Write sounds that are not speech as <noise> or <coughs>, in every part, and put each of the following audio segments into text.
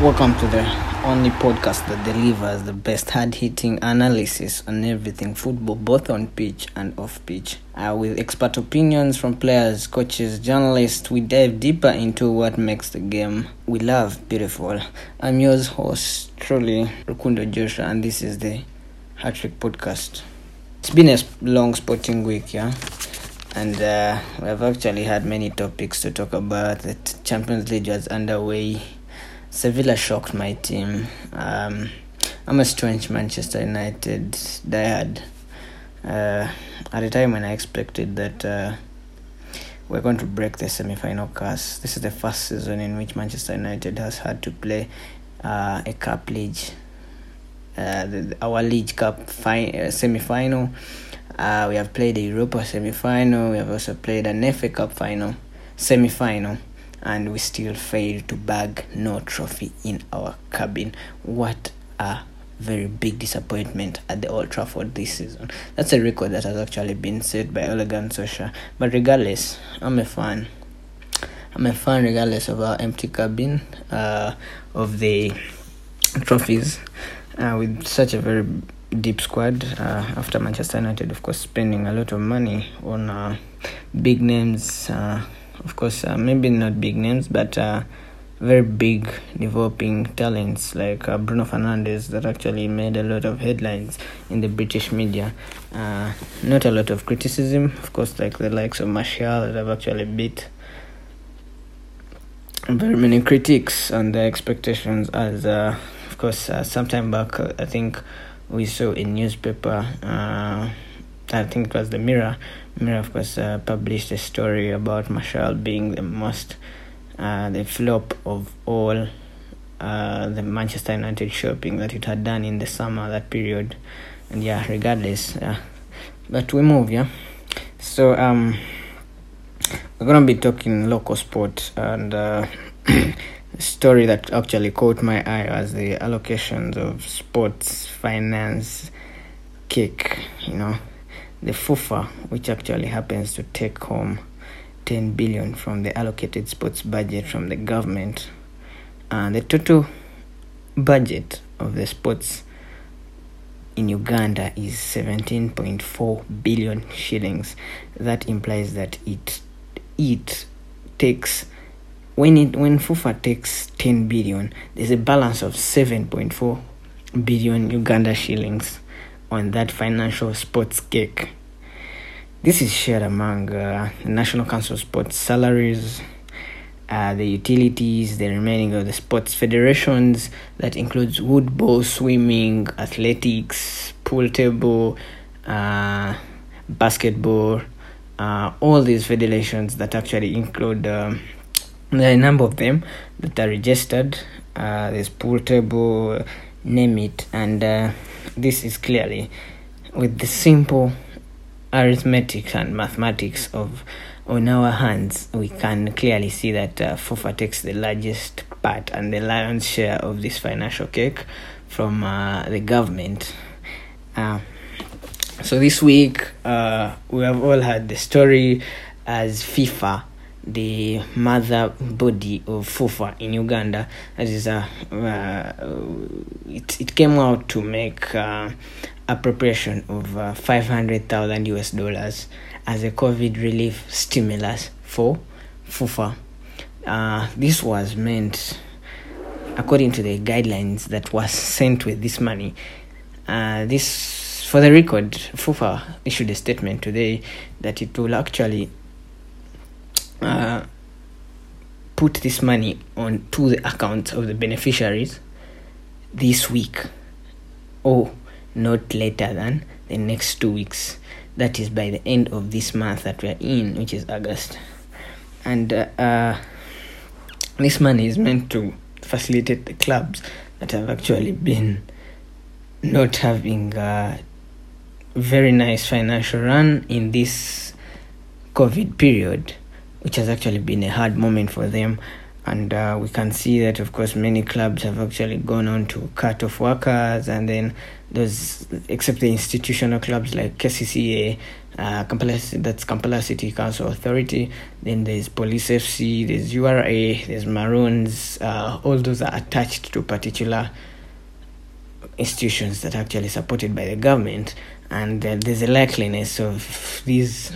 Welcome to the only podcast that delivers the best hard hitting analysis on everything football, both on pitch and off pitch. Uh, with expert opinions from players, coaches, journalists, we dive deeper into what makes the game we love beautiful. I'm yours host, truly, Rukundo Joshua, and this is the Hat Trick Podcast. It's been a long sporting week, yeah? And uh, we've actually had many topics to talk about. The Champions League was underway. Sevilla shocked my team. Um, I'm a strange Manchester United diehard. Uh, at a time when I expected that uh, we're going to break the semi-final curse. This is the first season in which Manchester United has had to play uh, a cup league. Uh, the- our league cup fi- uh, semi-final. Uh, we have played the Europa semi-final. We have also played an FA Cup final, semi-final, and we still failed to bag no trophy in our cabin. What a very big disappointment at the Old Trafford this season. That's a record that has actually been set by Ole Gunnar. But regardless, I'm a fan. I'm a fan regardless of our empty cabin, uh, of the trophies, uh, with such a very deep squad. Uh, after Manchester United, of course, spending a lot of money on uh, big names. Of course, uh, maybe not big names, but uh, very big developing talents like uh, Bruno Fernandes that actually made a lot of headlines in the British media. Uh, not a lot of criticism, of course, like the likes of Martial that have actually beat very many critics on the expectations as uh, of course uh, sometime back uh, i think we saw a newspaper uh, i think it was the mirror. Mirror of course uh, published a story about martial being the most uh, the flop of all uh, the manchester united shopping that it had done in the summer that period. And yeah regardless but we move yeah. So um we're gonna be talking local sport and uh, <coughs> story that actually caught my eye was the allocations of sports finance kick you know the fufa which actually happens to take home 10 billion from the allocated sports budget from the government and the total budget of the sports in Uganda is 17.4 billion shillings. That implies that it it takes when it when FUFA takes 10 billion, there's a balance of 7.4 billion Uganda shillings on that financial sports cake. This is shared among uh, the National Council of Sports salaries, uh, the utilities, the remaining of the sports federations. That includes woodball, swimming, athletics, pool table, uh, basketball, uh, all these federations that actually include um, there are a number of them that are registered. Uh, there's pool table, name it, and uh, this is clearly with the simple arithmetic and mathematics of on our hands, we can clearly see that uh, FUFA takes the largest part and the lion's share of this financial cake from uh, the government. Uh, so this week, uh, we have all heard the story as FIFA, the mother body of FUFA in Uganda, that is uh, uh, it, it came out to make uh, appropriation of uh, 500,000 US dollars as a COVID relief stimulus for FUFA. Uh, this was meant, according to the guidelines that was sent with this money, uh, this, for the record, FUFA issued a statement today that it will actually uh, put this money on to the accounts of the beneficiaries this week. Or not later than the next two weeks. That is by the end of this month that we are in which is august. And uh, uh, this money is meant to facilitate the clubs that have actually been not having a very nice financial run in this covid period which has actually been a hard moment for them. And uh, we can see that of course many clubs have actually gone on to cut off workers. And then those except the institutional clubs like KCCA uh, that's Kampala City Council Authority then there's Police FC there's URA there's Maroons uh, all those are attached to particular institutions that are actually supported by the government. And uh, there's a likeliness of these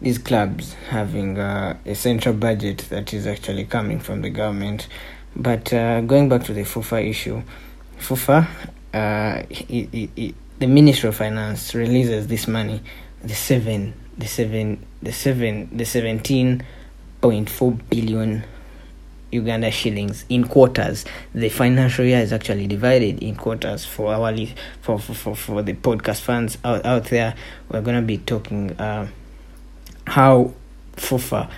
these clubs having uh, a central budget that is actually coming from the government. But uh, going back to the FUFA issue, FUFA, uh, the Ministry of Finance releases this money, the seven, the seven, the seven, the seventeen point four billion Uganda shillings in quarters. The financial year is actually divided in quarters for our for, for, for, for the podcast fans out, out there. We're gonna be talking uh, how FUFA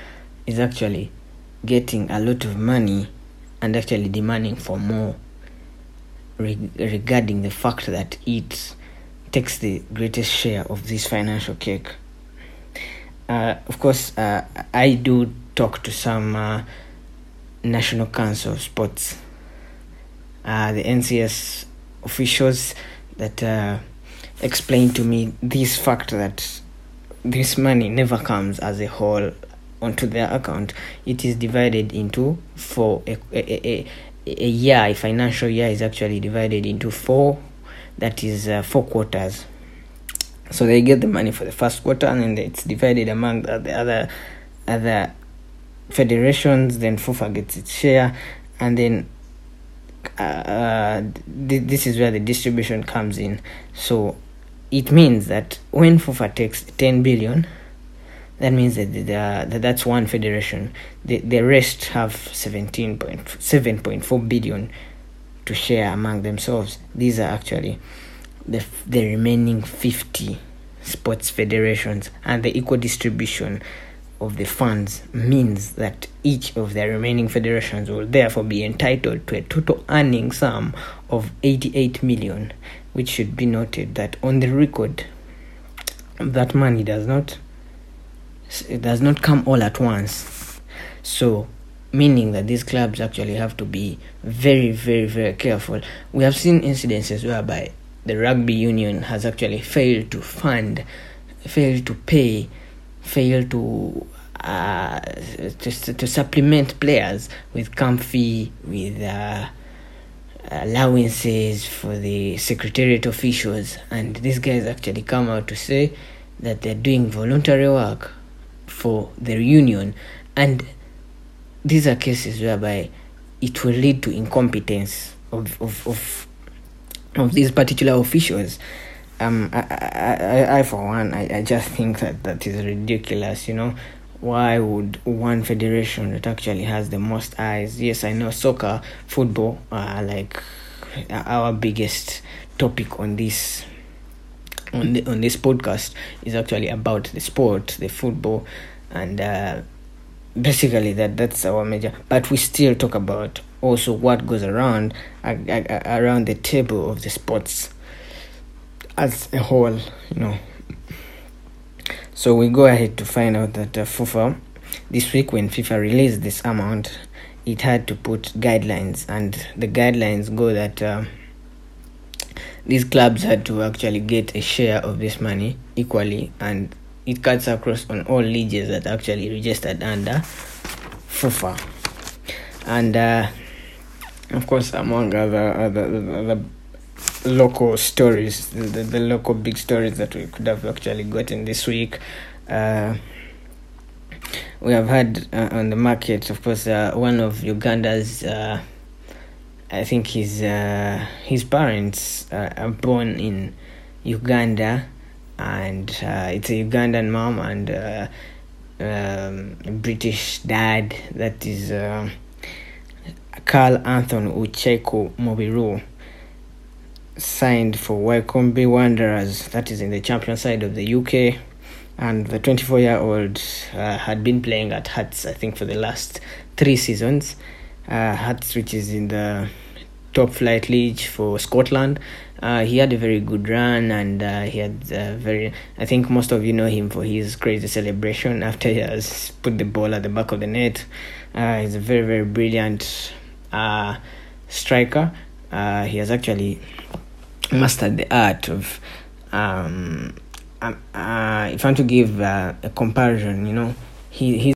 is actually getting a lot of money and actually demanding for more regarding the fact that it takes the greatest share of this financial cake. Uh, of course, uh, I do talk to some uh, National Council of Sports, uh, the NCS officials that uh, explain to me this fact that this money never comes as a whole onto their account. It is divided into four. A, a, a, a year, a financial year is actually divided into four. That is uh, four quarters. So they get the money for the first quarter, and then it's divided among the, the other other federations. Then FUFA gets its share, and then uh, uh, th- this is where the distribution comes in. So it means that when FUFA takes 10 billion, that means that, that that's one federation. The, the rest have 17.7.4 billion to share among themselves. These are actually the, the remaining 50 sports federations, and the equal distribution of the funds means that each of the remaining federations will therefore be entitled to a total earning sum of 88 million which should be noted that on the record that money does not it does not come all at once. So meaning that these clubs actually have to be very very very careful. We have seen incidences whereby the rugby union has actually failed to fund failed to pay failed to uh, to, to supplement players with comfy with uh, allowances for the secretariat officials. And these guys actually come out to say that they're doing voluntary work for their union. And these are cases whereby it will lead to incompetence of of of, of these particular officials. Um I, I, I for one I, I just think that that is ridiculous you know why would one federation that actually has the most eyes yes i know soccer football are like our biggest topic on this on, the, on this podcast is actually about the sport the football and uh, basically that that's our major. But we still talk about also what goes around uh, uh, around the table of the sports as a whole you know so we go ahead to find out that uh, FIFA, this week when FIFA released this amount, it had to put guidelines, and the guidelines go that uh, these clubs had to actually get a share of this money equally, and it cuts across on all leagues that actually registered under FIFA, and uh, of course among other other, other local stories, the, the local big stories that we could have actually gotten this week. Uh, we have had uh, on the market, of course, uh, one of Uganda's. Uh, I think his uh, his parents uh, are born in Uganda, and it's a Ugandan mom and um, British dad. That is Carl Anthony Ucheiku Mubiru signed for Wycombe Wanderers, that is in the champion side of the UK. And the 24 year old uh, had been playing at Hearts, I think, for the last three seasons. Uh, Hearts, which is in the top flight league for Scotland. Uh, he had a very good run, and uh, he had uh, very. I think most of you know him for his crazy celebration <laughs> after he has put the ball at the back of the net. Uh, he's a very very brilliant uh, striker. He has actually mastered the art of. Um, um, uh, if I'm to give uh, a comparison, you know, he he